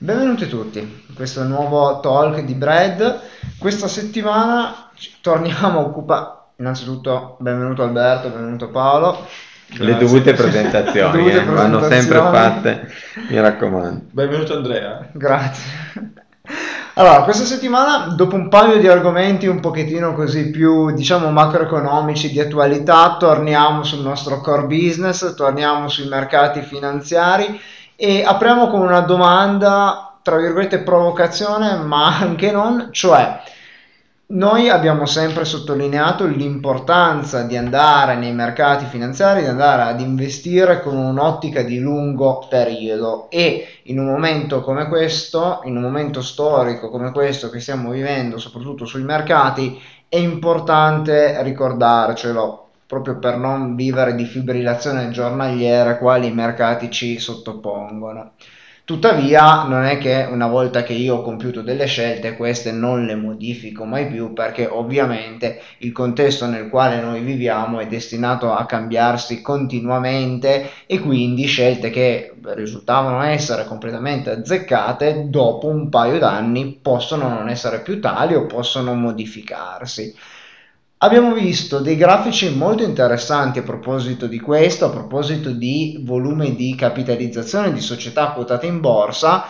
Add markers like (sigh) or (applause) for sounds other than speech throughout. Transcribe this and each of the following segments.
Benvenuti tutti in questo nuovo talk di Brad. Questa settimana torniamo a occupare. Innanzitutto, benvenuto Alberto, benvenuto Paolo. Le dovute (laughs) presentazioni, Le dovute eh, vanno sempre presentazioni. fatte, mi raccomando. Benvenuto Andrea. Grazie. Allora, questa settimana, dopo un paio di argomenti un pochettino così più, diciamo, macroeconomici di attualità, torniamo sul nostro core business, torniamo sui mercati finanziari e apriamo con una domanda, tra virgolette, provocazione, ma anche non, cioè noi abbiamo sempre sottolineato l'importanza di andare nei mercati finanziari, di andare ad investire con un'ottica di lungo periodo. E in un momento come questo, in un momento storico come questo che stiamo vivendo, soprattutto sui mercati, è importante ricordarcelo proprio per non vivere di fibrillazione giornaliera quali i mercati ci sottopongono. Tuttavia, non è che una volta che io ho compiuto delle scelte, queste non le modifico mai più perché ovviamente il contesto nel quale noi viviamo è destinato a cambiarsi continuamente e quindi scelte che risultavano essere completamente azzeccate dopo un paio d'anni possono non essere più tali o possono modificarsi. Abbiamo visto dei grafici molto interessanti a proposito di questo, a proposito di volume di capitalizzazione di società quotate in borsa,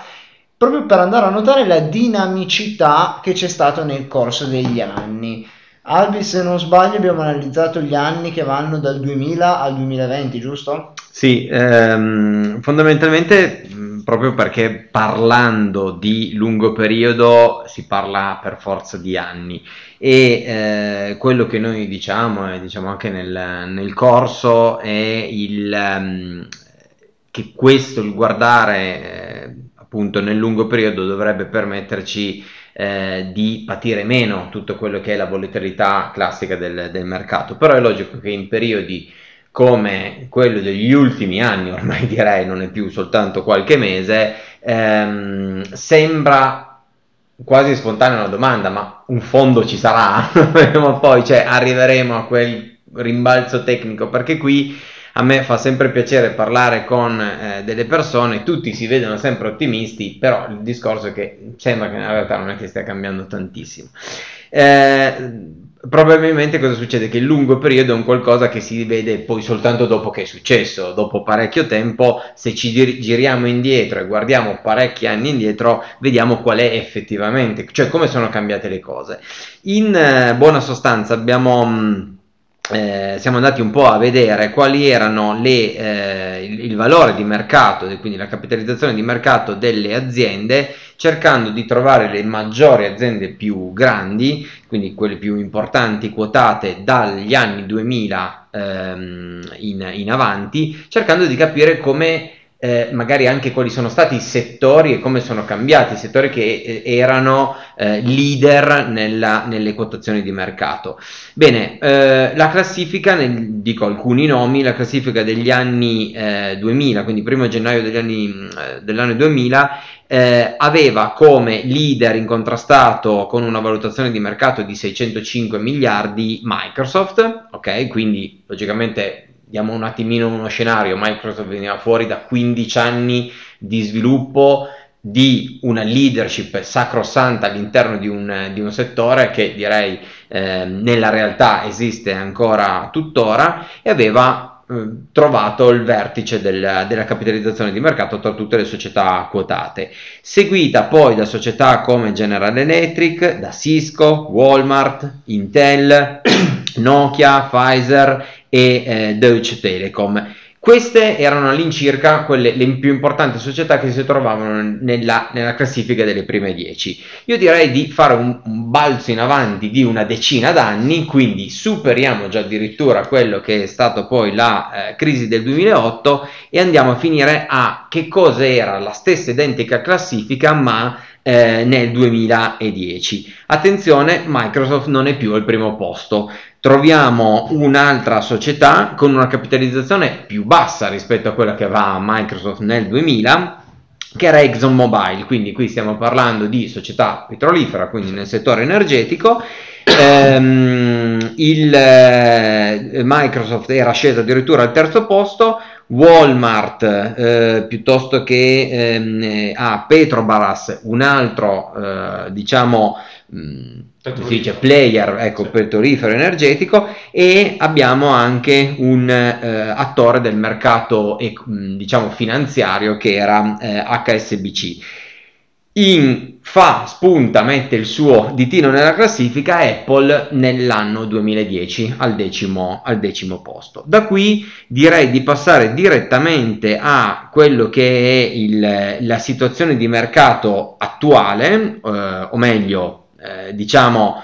proprio per andare a notare la dinamicità che c'è stata nel corso degli anni. Albi, se non sbaglio, abbiamo analizzato gli anni che vanno dal 2000 al 2020, giusto? Sì, ehm, fondamentalmente proprio perché parlando di lungo periodo si parla per forza di anni. E eh, quello che noi diciamo e diciamo anche nel, nel corso è il, ehm, che questo, il guardare eh, appunto nel lungo periodo dovrebbe permetterci eh, di patire meno tutto quello che è la volatilità classica del, del mercato, però è logico che in periodi come quello degli ultimi anni, ormai direi non è più soltanto qualche mese, ehm, sembra quasi spontanea una domanda, ma un fondo ci sarà? (laughs) O poi, cioè, arriveremo a quel rimbalzo tecnico, perché qui a me fa sempre piacere parlare con eh, delle persone, tutti si vedono sempre ottimisti, però il discorso è che sembra che in realtà non è che stia cambiando tantissimo. Eh, probabilmente cosa succede? Che il lungo periodo è un qualcosa che si vede poi soltanto dopo che è successo, dopo parecchio tempo, se ci gir- giriamo indietro e guardiamo parecchi anni indietro, vediamo qual è effettivamente, cioè come sono cambiate le cose. In eh, buona sostanza abbiamo... Mh, eh, siamo andati un po' a vedere quali erano le, eh, il, il, valore di mercato, quindi la capitalizzazione di mercato delle aziende, cercando di trovare le maggiori aziende più grandi, quindi quelle più importanti quotate dagli anni 2000 ehm, in, in avanti, cercando di capire come eh, magari anche quali sono stati i settori e come sono cambiati i settori che eh, erano eh, leader nella, nelle quotazioni di mercato. Bene, eh, la classifica, nel, dico alcuni nomi, la classifica degli anni 2000, quindi primo gennaio degli anni, dell'anno 2000, eh, aveva come leader incontrastato con una valutazione di mercato di 605 miliardi Microsoft, ok? Quindi logicamente diamo un attimino uno scenario, Microsoft veniva fuori da 15 anni di sviluppo di una leadership sacrosanta all'interno di un, di un settore che direi eh, nella realtà esiste ancora tuttora e aveva eh, trovato il vertice del, della capitalizzazione di mercato tra tutte le società quotate, seguita poi da società come General Electric, da Cisco, Walmart, Intel, (clears throat) Nokia, Pfizer e eh, Deutsche Telekom. Queste erano all'incirca quelle, le più importanti società che si trovavano nella, nella classifica delle prime 10. Io direi di fare un, un, balzo in avanti di una decina d'anni, quindi superiamo già addirittura quello che è stato poi la eh, crisi del 2008 e andiamo a finire a che cosa era la stessa identica classifica ma eh, nel 2010. Attenzione, Microsoft non è più al primo posto troviamo un'altra società con una capitalizzazione più bassa rispetto a quella che va a Microsoft nel 2000 che era ExxonMobil, quindi qui stiamo parlando di società petrolifera, quindi nel settore energetico. Ehm, il, eh, Microsoft era sceso addirittura al terzo posto, Walmart, eh, piuttosto che ehm, a Petrobras, un altro, eh, diciamo, mh, mm, si dice player, ecco, sì. petrolifero energetico, e abbiamo anche un eh, attore del mercato, mm, diciamo, finanziario che era HSBC in, fa, spunta, mette il suo ditino nella classifica Apple nell'anno 2010 al decimo, al decimo posto. Da qui direi di passare direttamente a quello che è il, la situazione di mercato attuale, eh, o meglio, eh, diciamo,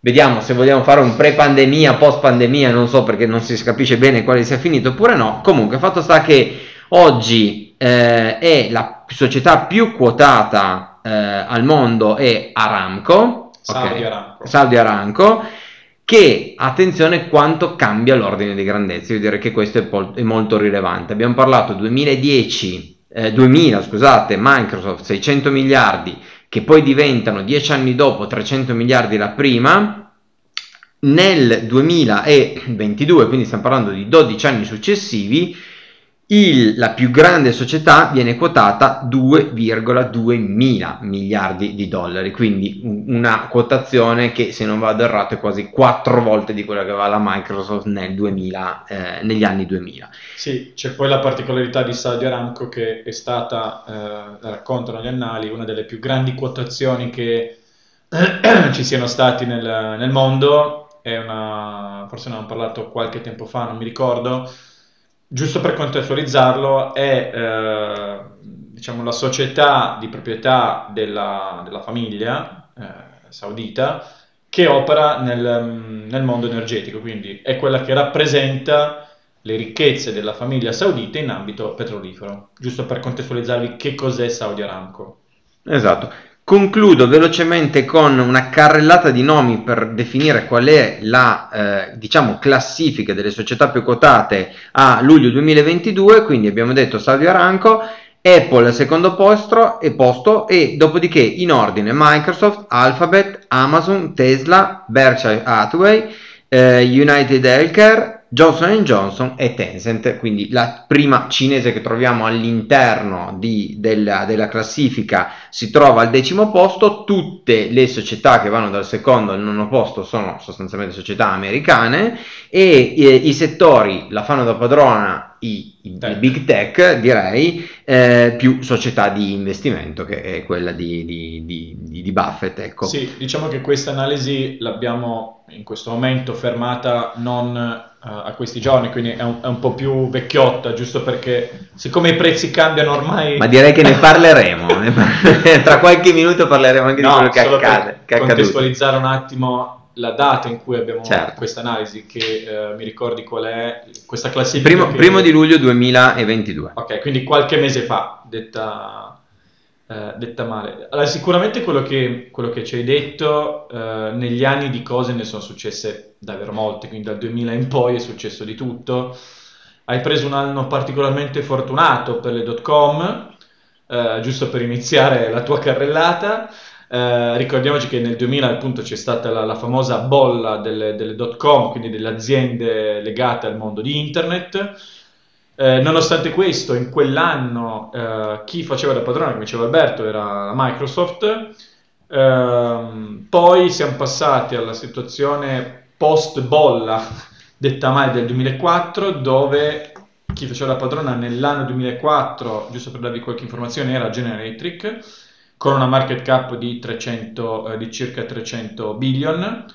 vediamo se vogliamo fare un pre-pandemia, post-pandemia, non so perché non si capisce bene quale sia finito oppure no. Comunque, fatto sta che oggi eh, è la società più quotata eh, al mondo è Aramco, Saudi, okay. Aramco. Saudi Aramco, che attenzione quanto cambia l'ordine di grandezza, io direi che questo è, pol- è molto rilevante. Abbiamo parlato 2010, eh, 2000, scusate, Microsoft 600 miliardi, che poi diventano 10 anni dopo 300 miliardi la prima, nel 2022, quindi stiamo parlando di 12 anni successivi, il, la più grande società viene quotata 2,2 mila miliardi di dollari, quindi una quotazione che se non vado errato è quasi quattro volte di quella che aveva la Microsoft nel 2000, eh, negli anni 2000. Sì, c'è poi la particolarità di Saudi Aramco che è stata, eh, raccontano gli annali, una delle più grandi quotazioni che (clears throat) ci siano stati nel, nel mondo, una, forse ne abbiamo parlato qualche tempo fa, non mi ricordo, giusto per contestualizzarlo, è eh, diciamo, la società di proprietà della, della famiglia eh, saudita che opera nel, nel, mondo energetico, quindi è quella che rappresenta le ricchezze della famiglia saudita in ambito petrolifero, giusto per contestualizzarvi che cos'è Saudi Aramco. Esatto. Concludo velocemente con una carrellata di nomi per definire qual è la eh, diciamo, classifica delle società più quotate a luglio 2022, quindi abbiamo detto Saudi Aramco, Apple al secondo posto e, posto e dopodiché in ordine Microsoft, Alphabet, Amazon, Tesla, Berkshire Hathaway, eh, United Healthcare, Johnson Johnson e Tencent, quindi la prima cinese che troviamo all'interno di, della, della, classifica si trova al decimo posto, tutte le società che vanno dal secondo al nono posto sono sostanzialmente società americane e eh, i settori la fanno da padrona i, i, big tech direi eh, più società di investimento che è quella di, di, di, di Buffett ecco. Sì, diciamo che questa analisi l'abbiamo in questo momento fermata non a questi giorni, quindi è un, è un, po' più vecchiotta, giusto perché siccome i prezzi cambiano ormai... Ma direi che ne (laughs) parleremo, ne parleremo. (laughs) tra qualche minuto parleremo anche no, di quello che accade. Che contestualizzare un attimo la data in cui abbiamo certo. questa analisi, che eh, mi ricordi qual è questa classifica. Primo, che... primo di luglio 2022. Ok, quindi qualche mese fa, detta eh, detta male. Allora, sicuramente quello che, quello che ci hai detto, eh, negli anni di cose ne sono successe davvero molte, quindi dal 2000 in poi è successo di tutto. Hai preso un anno particolarmente fortunato per le dot com, eh, giusto per iniziare la tua carrellata. Eh, ricordiamoci che nel 2000 appunto c'è stata la, la famosa bolla delle, delle dot com, quindi delle aziende legate al mondo di internet eh, nonostante questo, in quell'anno eh, chi faceva da padrone, come diceva Alberto, era la Microsoft. Eh, poi siamo passati alla situazione post bolla (laughs) detta mai del 2004, dove chi faceva da padrona nell'anno 2004, giusto per darvi qualche informazione, era General Electric, con una market cap di, 300, eh, di circa 300 billion,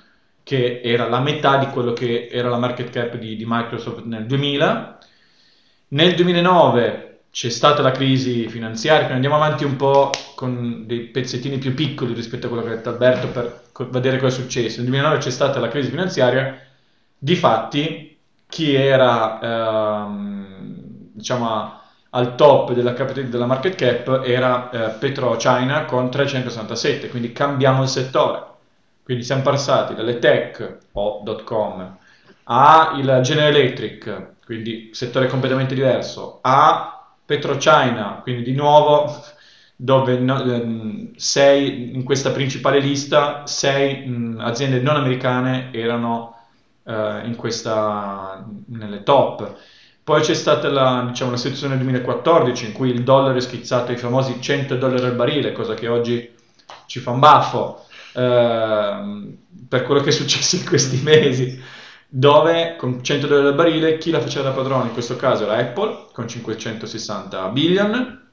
che era la metà di quello che era la market cap di, di Microsoft nel 2000 nel 2009 c'è stata la crisi finanziaria, quindi andiamo avanti un po' con dei pezzettini più piccoli rispetto a quello che ha detto Alberto per vedere cosa è successo. Nel 2009 c'è stata la crisi finanziaria, difatti chi era ehm, diciamo al top della, della, market cap era eh, Petro China con 367, quindi cambiamo il settore. Quindi siamo passati dalle tech o .com a il General Electric quindi settore completamente diverso, a PetroChina, quindi di nuovo (laughs) dove no, ehm, sei, in questa principale lista sei mh, aziende non americane erano uh, in questa, nelle top. Poi c'è stata la, diciamo, la situazione 2014 in cui il dollaro è schizzato ai famosi 100 dollari al barile, cosa che oggi ci fa un baffo eh, per quello che è successo in questi mesi, dove con 100 dollari al barile chi la faceva da padrone? In questo caso era Apple con 560 billion,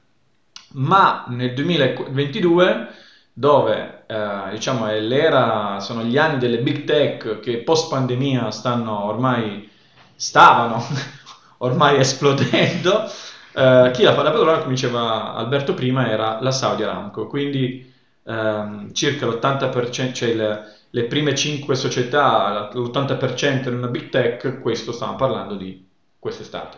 ma nel 2022 dove eh, diciamo è l'era, sono gli anni delle big tech che post pandemia stanno ormai, stavano ormai (laughs) esplodendo, eh, chi la fa da padrona, come diceva Alberto prima, era la Saudi Aramco, quindi ehm, circa l'80%, cioè le, le prime 5 società, l'80% in una big tech, questo stiamo parlando di quest'estate.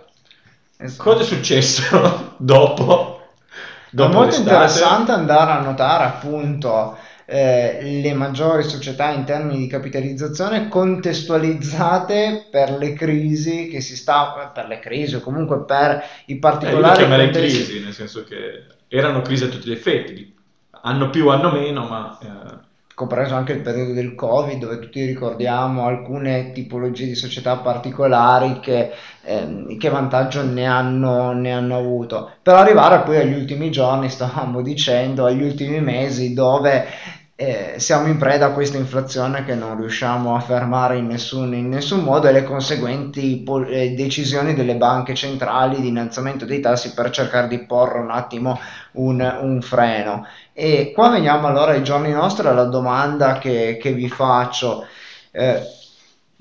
Esatto. Cosa è successo dopo? (laughs) dopo è molto l'estate? interessante andare a notare appunto eh, le maggiori società in termini di capitalizzazione contestualizzate per le crisi che si sta per le crisi o comunque per i particolari eh, io contesti... crisi nel senso che erano crisi a tutti gli effetti hanno più hanno meno ma eh... compreso anche il periodo del covid dove tutti ricordiamo alcune tipologie di società particolari che, eh, che vantaggio ne hanno, ne hanno avuto. Per arrivare poi agli ultimi giorni stavamo (laughs) dicendo agli ultimi mesi dove eh, siamo in preda a questa inflazione che non riusciamo a fermare in nessun, in nessun modo e le conseguenti pol- eh, decisioni delle banche centrali di innalzamento dei tassi per cercare di porre un attimo un, un freno. E qua veniamo allora ai giorni nostri alla domanda che, che vi faccio. Eh,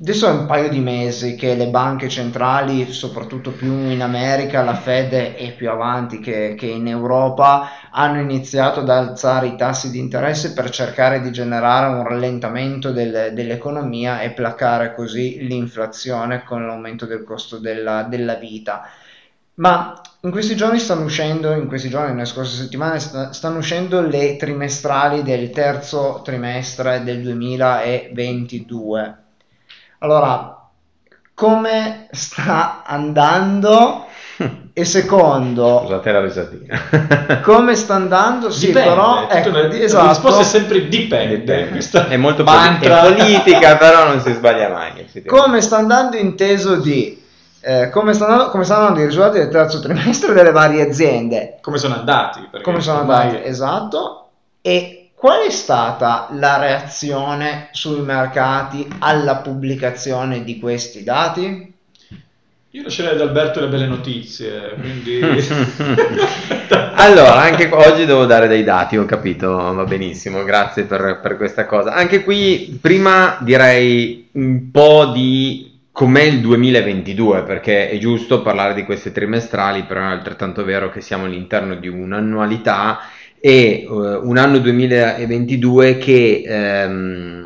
Adesso è un paio di mesi che le banche centrali, soprattutto più in America, la Fed e più avanti che, che, in Europa, hanno iniziato ad alzare i tassi di interesse per cercare di generare un rallentamento del, dell'economia e placare così l'inflazione con l'aumento del costo della, della vita. Ma in questi giorni stanno uscendo, in questi giorni, nelle scorse settimane, stanno uscendo le trimestrali del terzo trimestre del 2022 allora, come sta andando? (laughs) E secondo, scusate la risatina. (laughs) come sta andando? Sì, dipende, però ecco, una, esatto. la risposta è sempre dipende. dipende. È molto è politica, (laughs) però non si sbaglia mai. Come sta andando inteso di eh, come, stanno, come, stanno, andando i risultati del terzo trimestre delle varie aziende? Come sono andati? Come sono andati, esatto. E Qual è stata la reazione sui mercati alla pubblicazione di questi dati? Io lascerei ad Alberto le belle notizie, quindi... (laughs) allora, anche oggi devo dare dei dati, ho capito, va benissimo, grazie per, per questa cosa. Anche qui, prima direi un po' di com'è il 2022, perché è giusto parlare di queste trimestrali, però è altrettanto vero che siamo all'interno di un'annualità e uh, un anno 2022 che ehm,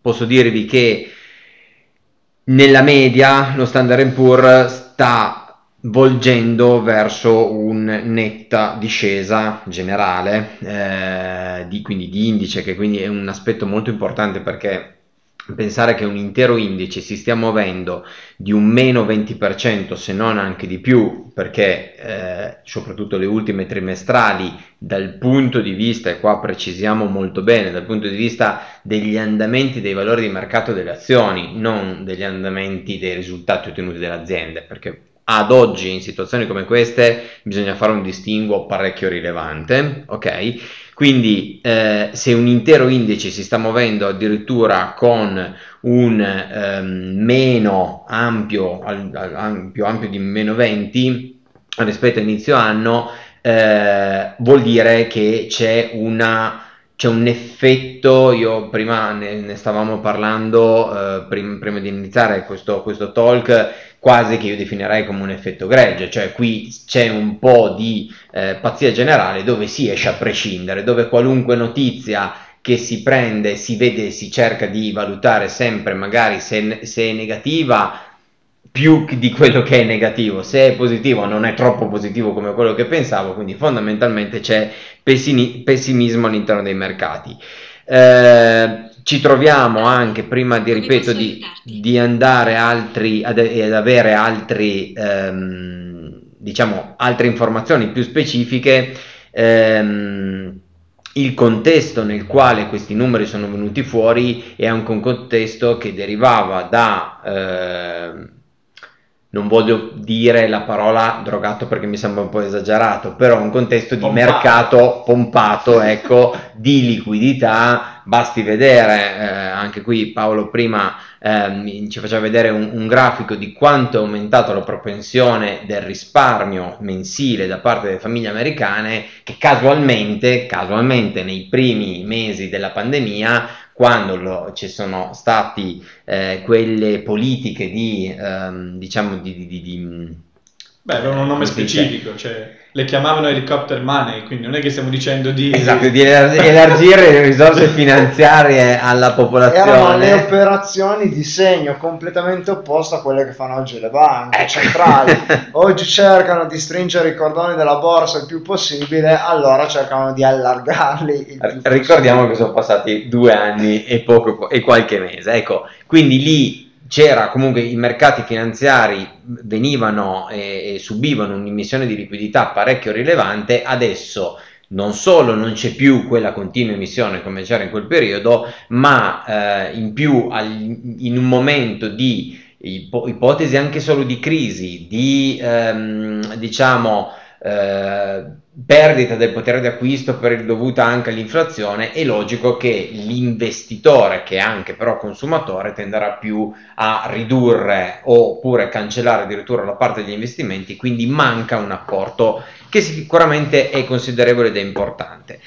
posso dirvi che nella media lo Standard Poor's sta volgendo verso un netta discesa generale, eh, di, quindi di indice, che quindi è un aspetto molto importante perché pensare che un intero indice si stia muovendo di un meno 20% se non anche di più perché eh, soprattutto le ultime trimestrali dal punto di vista e qua precisiamo molto bene dal punto di vista degli andamenti dei valori di mercato delle azioni non degli andamenti dei risultati ottenuti dalle aziende perché ad oggi in situazioni come queste bisogna fare un distinguo parecchio rilevante ok quindi eh, se un intero indice si sta muovendo addirittura con un ehm, meno ampio, al, al, più ampio di meno 20 rispetto a inizio anno, eh, vuol dire che c'è una c'è un effetto, io prima ne, ne stavamo parlando eh, prim, prima di iniziare questo, questo, talk, quasi che io definirei come un effetto gregge, cioè qui c'è un po' di eh, pazzia generale dove si esce a prescindere, dove qualunque notizia che si prende, si vede, si cerca di valutare sempre magari se, se è negativa più di quello che è negativo, se è positivo non è troppo positivo come quello che pensavo, quindi fondamentalmente c'è pessimismo all'interno dei mercati. Eh, ci troviamo anche, prima di ripeto, di, di andare altri, ad, ad avere altri, ehm, diciamo, altre informazioni più specifiche. Ehm, il contesto nel quale questi numeri sono venuti fuori è anche un contesto che derivava da eh, non voglio dire la parola drogato perché mi sembra un po' esagerato, però un contesto di Pompato. mercato pompato, ecco, di liquidità, basti vedere, eh, anche qui Paolo prima ehm, ci faceva vedere un, un grafico di quanto è aumentato la propensione del risparmio mensile da parte delle famiglie americane che casualmente, casualmente nei primi mesi della pandemia quando lo- ci sono stati eh, quelle politiche di, ehm, diciamo, di, di- di- di- Beh, avevano un nome si dice? specifico, cioè le chiamavano helicopter money, quindi non è che stiamo dicendo di... Esatto, di elar- elargire le risorse (laughs) finanziarie alla Erano le popolazione. operazioni di segno completamente opposto a quelle che fanno oggi le banche Ecco. centrali. (laughs) Oggi cercano di stringere i cordoni della borsa il più possibile, allora cercano di allargarli il più Ricordiamo che possibile. sono passati due anni e, poco, e qualche mese, ecco, quindi lì c'era comunque i mercati finanziari venivano e, e subivano un'immissione di liquidità parecchio rilevante, adesso non solo non c'è più quella continua emissione come c'era in quel periodo, ma eh, in più al- in un momento di ipo- ipotesi anche solo di crisi, di ehm, diciamo eh, perdita del potere di acquisto per dovuta anche all'inflazione, è logico che l'investitore, che è anche però consumatore, tenderà più a ridurre oppure cancellare addirittura la parte degli investimenti, quindi manca un apporto che sicuramente è considerevole ed è importante.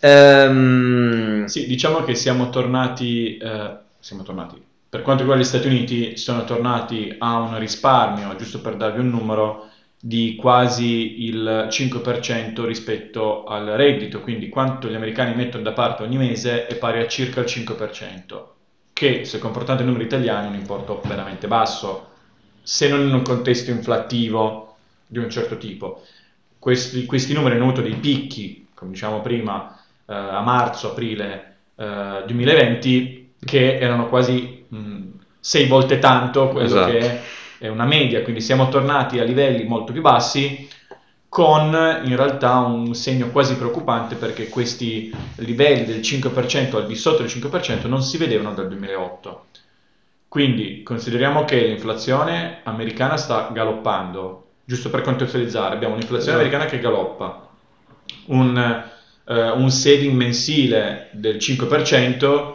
Ehm, Sì, diciamo che siamo tornati, eh, siamo tornati, per quanto riguarda gli Stati Uniti, sono tornati a un risparmio, giusto per darvi un numero, di quasi il 5% rispetto al reddito, quindi quanto gli americani mettono da parte ogni mese è pari a circa il 5%, che se confrontato ai numeri italiani è un importo veramente basso, se non in un contesto inflattivo di un certo tipo. Questi, questi numeri hanno avuto dei picchi, come diciamo prima, eh, a marzo-aprile eh, 2020, che erano quasi mh, sei volte tanto quello Esatto. che è, una media, quindi siamo tornati a livelli molto più bassi con in realtà un segno quasi preoccupante perché questi livelli del 5% al di sotto del 5% non si vedevano dal 2008. Quindi consideriamo che l'inflazione americana sta galoppando, giusto per contestualizzare, abbiamo un'inflazione Esatto. americana che galoppa, un, eh, un saving mensile del 5%,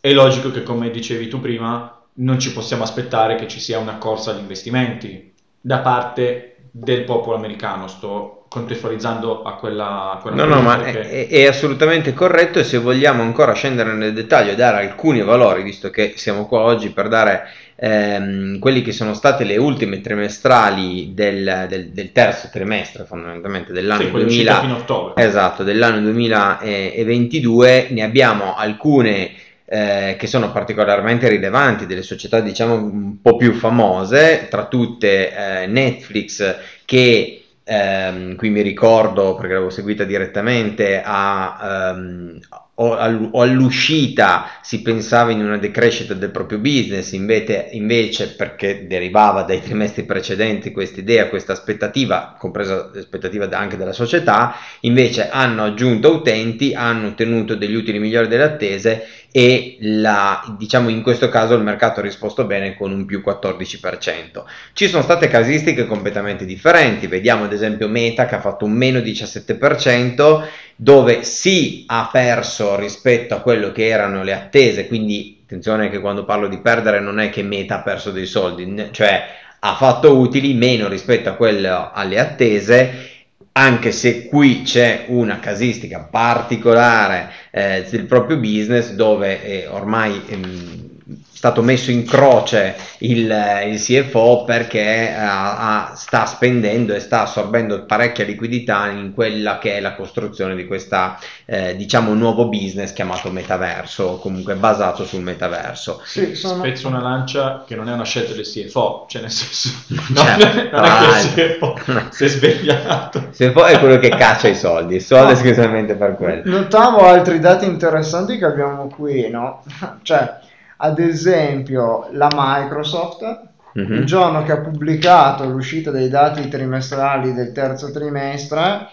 è logico che come dicevi tu prima non ci possiamo aspettare che ci sia una corsa agli investimenti da parte del popolo americano, sto contestualizzando a quella... a quella No, no, ma perché- è, è assolutamente corretto e se vogliamo ancora scendere nel dettaglio e dare alcuni valori, visto che siamo qua oggi per dare ehm, quelli che sono state le ultime trimestrali del, del- del terzo trimestre fondamentalmente dell'anno Sì, quello uscito 2000, fino a ottobre. esatto, dell'anno 2022, ne abbiamo alcune eh, che sono particolarmente rilevanti, delle società diciamo un po' più famose, tra tutte eh, Netflix che ehm, qui mi ricordo perché l'avevo seguita direttamente a, ehm, o, all- o all'uscita si pensava in una decrescita del proprio business, invece, invece perché derivava dai trimestri precedenti questa idea, questa aspettativa, compresa l'aspettativa anche della società, invece hanno aggiunto utenti, hanno ottenuto degli utili migliori delle attese e la, diciamo in questo caso il mercato ha risposto bene con un più 14%. Ci sono state casistiche completamente differenti, vediamo ad esempio Meta che ha fatto un meno 17%, dove sì ha perso rispetto a quello che erano le attese, quindi attenzione che quando parlo di perdere non è che Meta ha perso dei soldi, cioè ha fatto utili meno rispetto a quello alle attese anche se qui c'è una casistica particolare eh, del proprio business dove è ormai ehm, stato messo in croce il, il CFO perché ha- sta spendendo e sta assorbendo parecchia liquidità in quella che è la costruzione di questa eh, diciamo nuovo business chiamato metaverso o comunque basato sul metaverso Sì, sono... Spezzo una lancia che non è una scelta del CFO, cioè nel senso, (laughs) Certo, non, è- che il. CFO (laughs) si è svegliato. CFO è quello che caccia i soldi il soldo No. esclusivamente per quello Notavo altri dati interessanti che abbiamo qui, no? (laughs) Cioè, ad esempio, la Microsoft, Mhm. il giorno che ha pubblicato l'uscita dei dati trimestrali del terzo trimestre,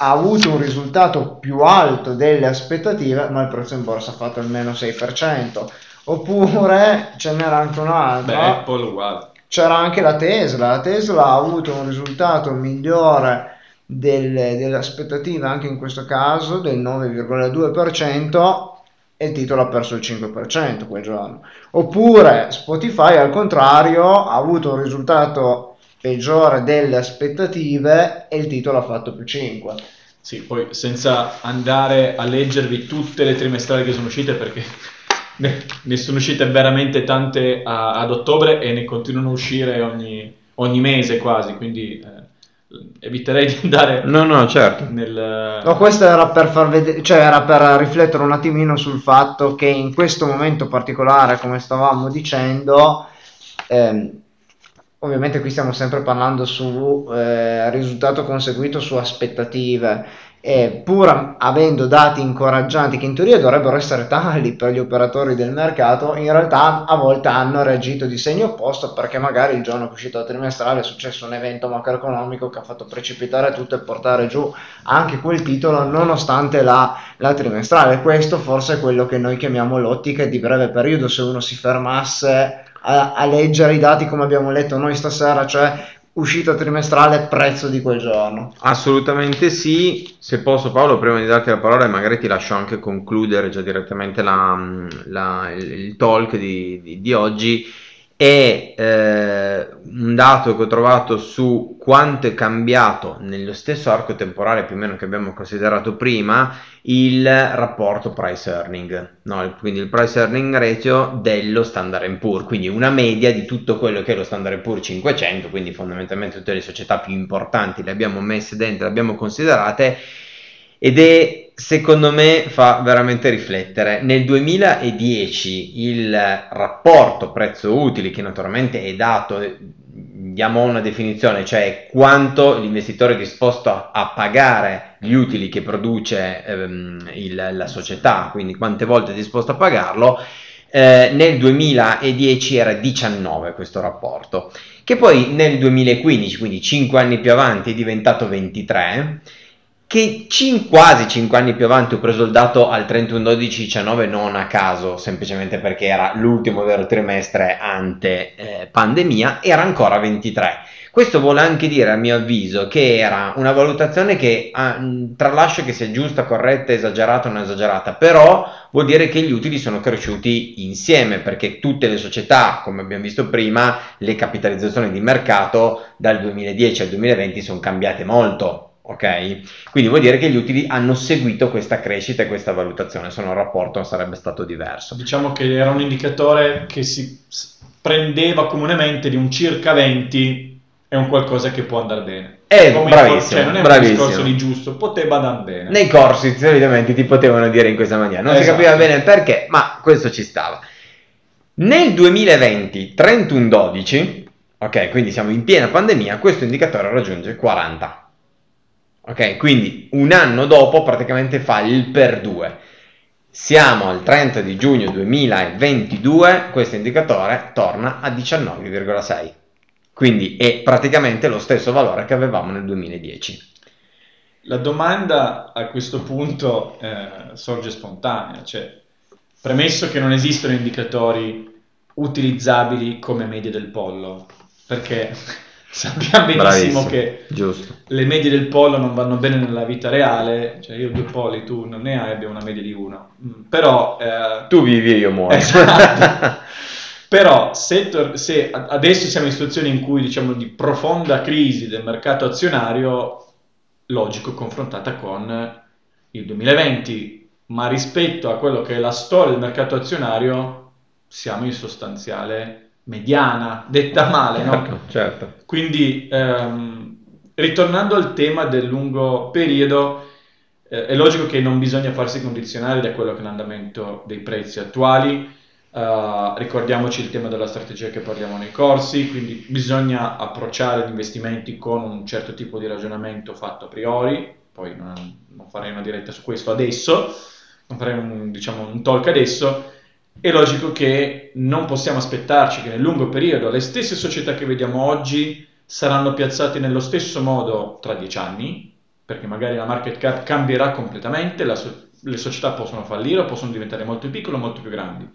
ha avuto un risultato più alto delle aspettative, ma il prezzo in borsa ha fatto almeno 6%. Oppure ce n'era anche un altro. Beh, Apple uguale. c'era anche la Tesla, la Tesla ha avuto un risultato migliore delle aspettative anche in questo caso del 9,2% e il titolo ha perso il 5% quel giorno. Oppure Spotify al contrario ha avuto un risultato peggiore delle aspettative e il titolo ha fatto più 5. Sì, poi senza andare a leggervi tutte le trimestrali che sono uscite perché (laughs) ne, sono uscite veramente tante a, ad ottobre e ne continuano a uscire ogni, ogni mese quasi, quindi eh, eviterei di andare no no certo. nel... no questo era per far vedere cioè era per riflettere un attimino sul fatto che in questo momento particolare come stavamo dicendo ehm, ovviamente qui stiamo sempre parlando su eh, risultato conseguito su aspettative e pur avendo dati incoraggianti che in teoria dovrebbero essere tali per gli operatori del mercato, in realtà a volte hanno reagito di segno opposto perché magari il giorno che è uscito il trimestrale è successo un evento macroeconomico che ha fatto precipitare tutto e portare giù anche quel titolo nonostante la, la trimestrale. Questo forse è quello che noi chiamiamo l'ottica di breve periodo, se uno si fermasse a, a leggere i dati come abbiamo letto noi stasera, cioè uscita trimestrale prezzo di quel giorno. Assolutamente sì, se posso Paolo prima di darti la parola magari ti lascio anche concludere già direttamente la, la, il talk di, di, di oggi è eh, un dato che ho trovato su quanto è cambiato nello stesso arco temporale più o meno che abbiamo considerato prima il rapporto price earning, no? quindi il price earning ratio dello Standard Poor's, quindi una media di tutto quello che è lo Standard Poor's 500, quindi fondamentalmente tutte le società più importanti le abbiamo messe dentro, le abbiamo considerate ed è secondo me fa veramente riflettere. Nel 2010 il rapporto prezzo-utili, che naturalmente è dato, diamo una definizione, cioè quanto l'investitore è disposto a, pagare gli utili che produce ehm, il, la società, quindi quante volte è disposto a pagarlo, eh, nel 2010 era 19 questo rapporto, che poi nel 2015, quindi 5 anni più avanti, è diventato 23 che cin- quasi 5 anni più avanti ho preso il dato al 31-12-19 non a caso, semplicemente perché era l'ultimo vero trimestre ante eh, pandemia, era ancora 23. Questo vuole anche dire, a mio avviso, che era una valutazione che ah, tralascio che sia giusta, corretta, esagerata o non esagerata, però vuol dire che gli utili sono cresciuti insieme, perché tutte le società, come abbiamo visto prima, le capitalizzazioni di mercato dal 2010 al 2020 sono cambiate molto ok? Quindi vuol dire che gli utili hanno seguito questa crescita e questa valutazione, se no il rapporto sarebbe stato diverso. Diciamo che era un indicatore che si prendeva comunemente di un circa 20 è un qualcosa che può andare bene. Eh, bravissimo, cioè, non è bravissimo. un discorso di giusto, poteva andare bene. Nei corsi solitamente ti potevano dire in questa maniera, non esatto. si capiva bene perché, ma questo ci stava. Nel 2020, 31-12, ok, quindi siamo in piena pandemia, questo indicatore raggiunge 40. Ok, quindi un anno dopo praticamente fa il per 2. Siamo al 30 di giugno 2022, questo indicatore torna a 19,6. Quindi è praticamente lo stesso valore che avevamo nel 2010. La domanda a questo punto eh, sorge spontanea, cioè premesso che non esistono indicatori utilizzabili come media del pollo, perché sappiamo benissimo Bravissimo, che giusto. le medie del pollo non vanno bene nella vita reale, cioè io due polli, tu non ne hai, abbiamo una media di uno, Mm, però... eh, Tu vivi e io muoio. Esatto. (laughs) Però se, tor- se a- adesso siamo in situazioni in cui diciamo di profonda crisi del mercato azionario, logico confrontata con il 2020, ma rispetto a quello che è la storia del mercato azionario siamo in sostanziale mediana, detta male, no? certo, (laughs) certo. Quindi, ehm, ritornando al tema del lungo periodo, eh, è logico che non bisogna farsi condizionare da quello che è l'andamento dei prezzi attuali. Eh, ricordiamoci il tema della strategia che parliamo nei corsi, quindi bisogna approcciare gli investimenti con un certo tipo di ragionamento fatto a priori. Poi non, non farei una diretta su questo adesso, non farei un, diciamo, un talk adesso. È logico che non possiamo aspettarci che nel lungo periodo le stesse società che vediamo oggi saranno piazzate nello stesso modo tra dieci anni, perché magari la market cap cambierà completamente, so- le società possono fallire o possono diventare molto piccole o molto più grandi.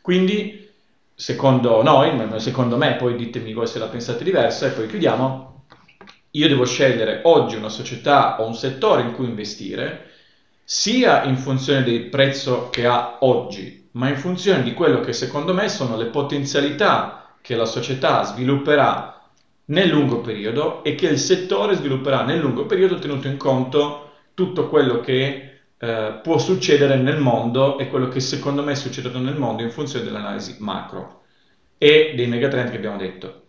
Quindi secondo noi, secondo me, poi ditemi voi se la pensate diversa e poi chiudiamo, io devo scegliere oggi una società o un settore in cui investire, sia in funzione del prezzo che ha oggi, ma in funzione di quello che secondo me sono le potenzialità che la società svilupperà nel lungo periodo e che il settore svilupperà nel lungo periodo tenuto in conto tutto quello che eh, può succedere nel mondo e quello che secondo me è succeduto nel mondo in funzione dell'analisi macro e dei megatrend che abbiamo detto.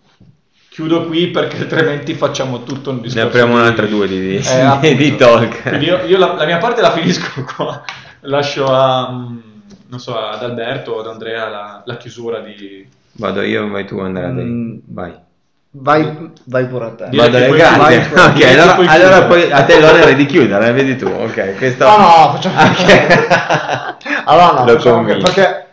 Chiudo qui perché altrimenti facciamo tutto un discorso. Ne apriamo un'altra due di, eh, (laughs) di talk. io, io la, la, mia parte la finisco (laughs) qua, lascio a, non so, ad Alberto o ad Andrea la, la chiusura di... Vado io, vai tu Andrea, mm. vai. Vai, vai pure a te. Vado alle grazie. (laughs) Ok, allora, poi, allora poi a te l'onere di chiudere, vedi tu. Ok, questo... No, no, facciamo (laughs) okay. (laughs) allora no, Lo facciamo che, perché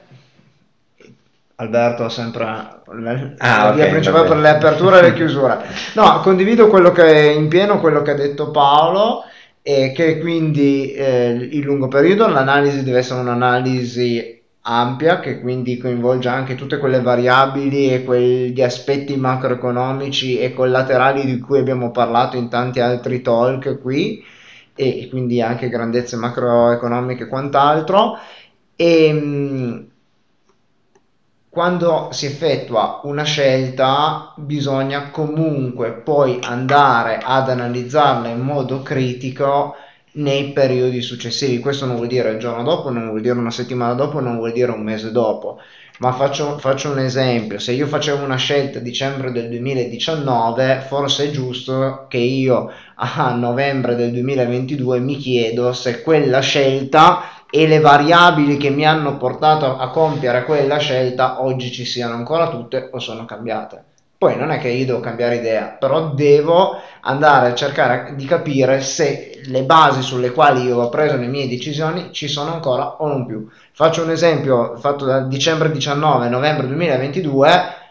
Alberto ha sempre ah, la via okay, principale per le aperture e le chiusure. No, condivido quello che in pieno quello che ha detto Paolo e che quindi eh, il lungo periodo l'analisi deve essere un'analisi ampia che quindi coinvolge anche tutte quelle variabili e quegli aspetti macroeconomici e collaterali di cui abbiamo parlato in tanti altri talk qui e quindi anche grandezze macroeconomiche e quant'altro. E mm, quando si effettua una scelta bisogna comunque poi andare ad analizzarla in modo critico nei periodi successivi. Questo non vuol dire il giorno dopo, non vuol dire una settimana dopo, non vuol dire un mese dopo. Ma faccio, faccio un esempio, se io facevo una scelta a dicembre del 2019, forse è giusto che io a novembre del 2022 mi chiedo se quella scelta e le variabili che mi hanno portato a compiere quella scelta oggi ci siano ancora tutte o sono cambiate. Poi non è che io devo cambiare idea, però devo andare a cercare di capire se le basi sulle quali io ho preso le mie decisioni ci sono ancora o non più. Faccio un esempio fatto da dicembre 19 novembre 2022,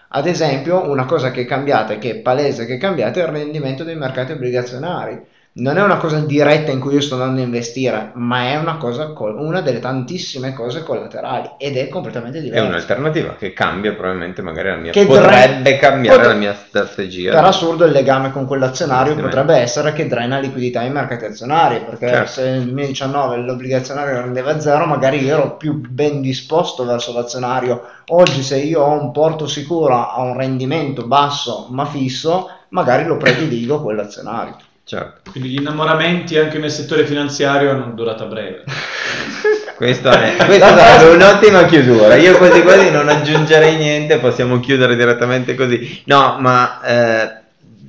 ad esempio una cosa che è cambiata che è palese che è cambiata è il rendimento dei mercati obbligazionari non è una cosa diretta in cui io sto andando a investire, ma è una, cosa, una delle tantissime cose collaterali ed è completamente diversa. È un'alternativa che cambia probabilmente magari la mia... Che potrebbe dre- cambiare pot- la mia strategia. Per assurdo il legame con quell'azionario potrebbe essere che drena liquidità ai mercati azionari, perché certo. se nel 2019 l'obbligazionario rendeva zero, magari io ero più ben disposto verso l'azionario. Oggi se io ho un porto sicuro a un rendimento basso ma fisso, magari lo prediligo quell'azionario. Certo. Quindi gli innamoramenti anche nel settore finanziario hanno durata breve. (laughs) Questo è, (laughs) questa sarebbe un'ottima chiusura. Io quasi quasi non aggiungerei niente, possiamo chiudere direttamente così. No, ma eh,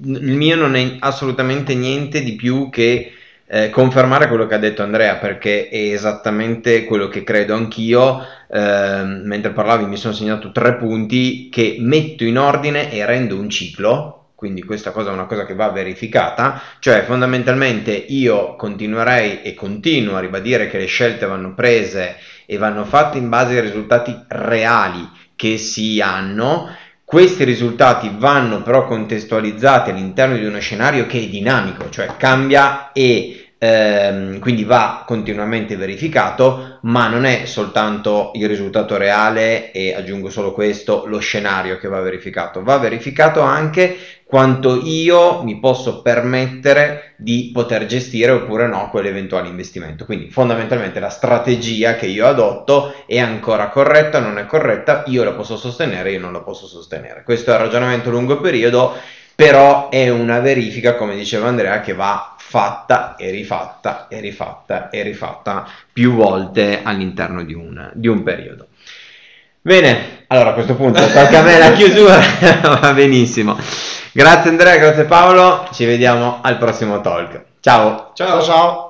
il mio non è assolutamente niente di più che eh, confermare quello che ha detto Andrea, perché è esattamente quello che credo anch'io. Eh, mentre parlavi mi sono segnato tre punti che metto in ordine e rendo un ciclo quindi questa cosa è una cosa che va verificata, cioè fondamentalmente io continuerei e continuo a ribadire che le scelte vanno prese e vanno fatte in base ai risultati reali che si hanno. Questi risultati vanno però contestualizzati all'interno di uno scenario che è dinamico, cioè cambia e ehm, quindi va continuamente verificato, ma non è soltanto il risultato reale e aggiungo solo questo, lo scenario che va verificato, va verificato anche quanto io mi posso permettere di poter gestire oppure no quell'eventuale investimento. Quindi fondamentalmente la strategia che io adotto è ancora corretta, non è corretta, io la posso sostenere, io non la posso sostenere. Questo è il ragionamento a lungo periodo, però è una verifica, come diceva Andrea, che va fatta e rifatta e rifatta e rifatta più volte all'interno di un, di un periodo. Bene, allora a questo punto tocca a me la chiusura, (laughs) va benissimo. Grazie Andrea, grazie Paolo, ci vediamo al prossimo talk. Ciao. Ciao ciao.